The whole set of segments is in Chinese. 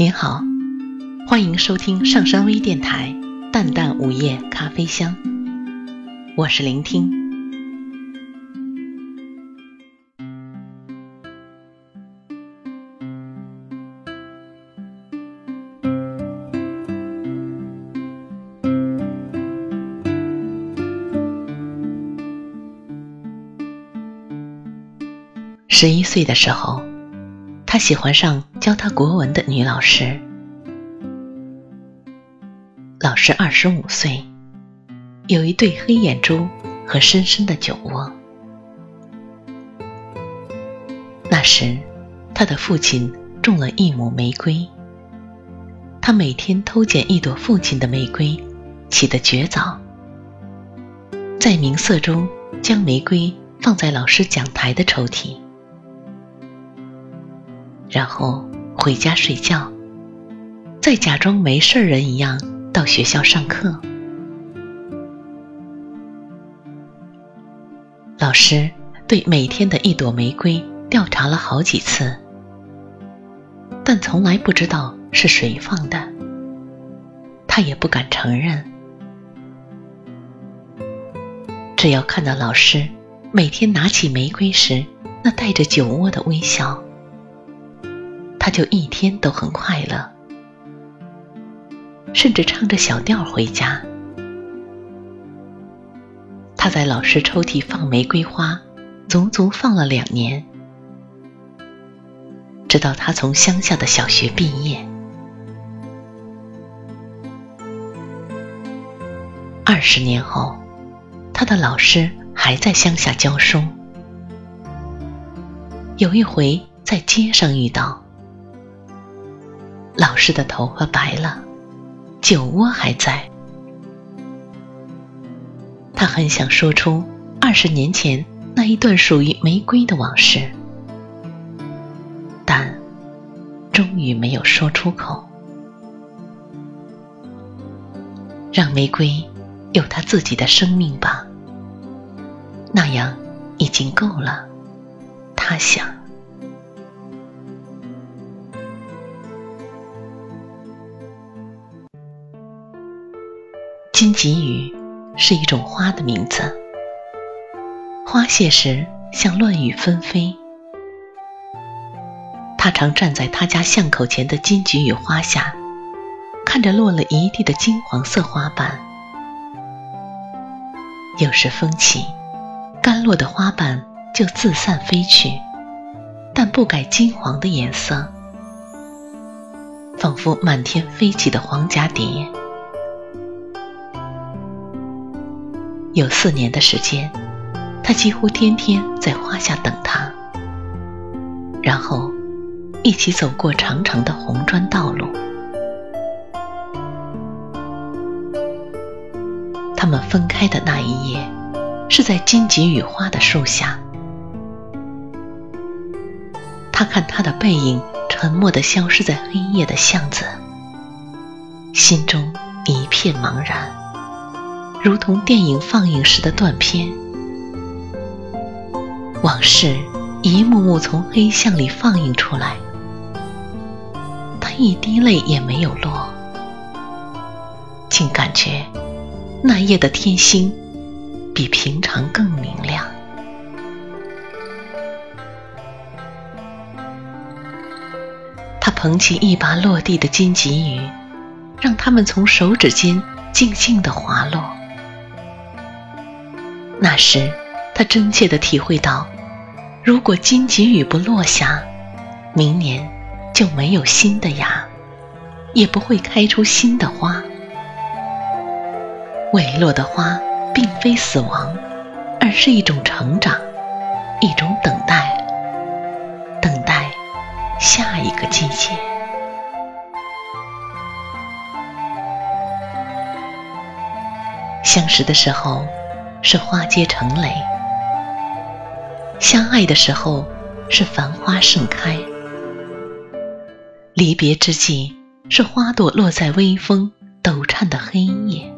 您好，欢迎收听上山微电台《淡淡午夜咖啡香》，我是聆听。十一岁的时候。他喜欢上教他国文的女老师。老师二十五岁，有一对黑眼珠和深深的酒窝。那时，他的父亲种了一亩玫瑰。他每天偷捡一朵父亲的玫瑰，起得绝早，在明色中将玫瑰放在老师讲台的抽屉。然后回家睡觉，再假装没事人一样到学校上课。老师对每天的一朵玫瑰调查了好几次，但从来不知道是谁放的，他也不敢承认。只要看到老师每天拿起玫瑰时那带着酒窝的微笑。他就一天都很快乐，甚至唱着小调回家。他在老师抽屉放玫瑰花，足足放了两年，直到他从乡下的小学毕业。二十年后，他的老师还在乡下教书。有一回在街上遇到。老师的头发白了，酒窝还在。他很想说出二十年前那一段属于玫瑰的往事，但终于没有说出口。让玫瑰有它自己的生命吧，那样已经够了。他想。金棘雨是一种花的名字，花谢时像乱雨纷飞。他常站在他家巷口前的金菊雨花下，看着落了一地的金黄色花瓣。有时风起，干落的花瓣就自散飞去，但不改金黄的颜色，仿佛满天飞起的黄蛱蝶。有四年的时间，他几乎天天在花下等她，然后一起走过长长的红砖道路。他们分开的那一夜，是在荆棘与花的树下。他看他的背影沉默地消失在黑夜的巷子，心中一片茫然。如同电影放映时的断片，往事一幕幕从黑巷里放映出来，他一滴泪也没有落，竟感觉那夜的天星比平常更明亮。他捧起一把落地的金棘鱼，让它们从手指间静静地滑落。那时，他真切地体会到，如果荆棘雨不落下，明年就没有新的芽，也不会开出新的花。未落的花并非死亡，而是一种成长，一种等待，等待下一个季节。相识的时候。是花结成蕾，相爱的时候是繁花盛开，离别之际是花朵落在微风抖颤的黑夜。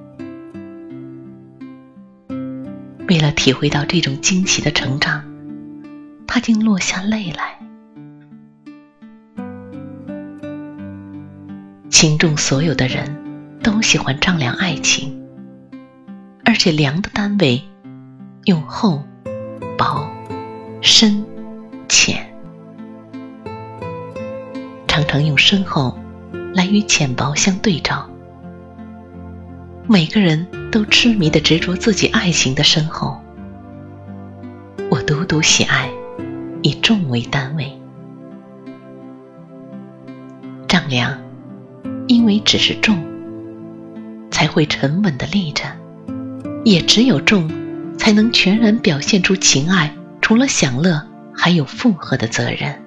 为了体会到这种惊奇的成长，他竟落下泪来。情中所有的人都喜欢丈量爱情，而且量的单位用厚、薄、深、浅，常常用深厚来与浅薄相对照。每个人都痴迷的执着自己爱情的深厚，我独独喜爱以重为单位，丈量。因为只是重，才会沉稳的立着；也只有重，才能全然表现出情爱。除了享乐，还有负荷的责任。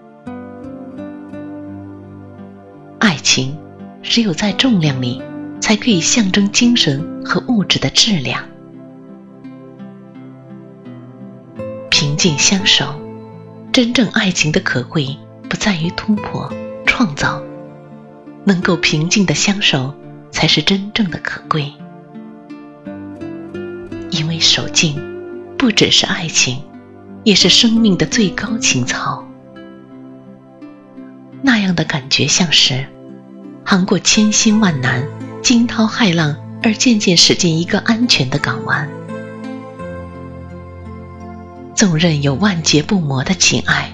爱情只有在重量里，才可以象征精神和物质的质量。平静相守，真正爱情的可贵，不在于突破、创造。能够平静的相守，才是真正的可贵。守静，不只是爱情，也是生命的最高情操。那样的感觉，像是航过千辛万难、惊涛骇浪，而渐渐驶进一个安全的港湾。纵任有万劫不磨的情爱，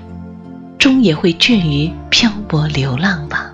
终也会倦于漂泊流浪吧。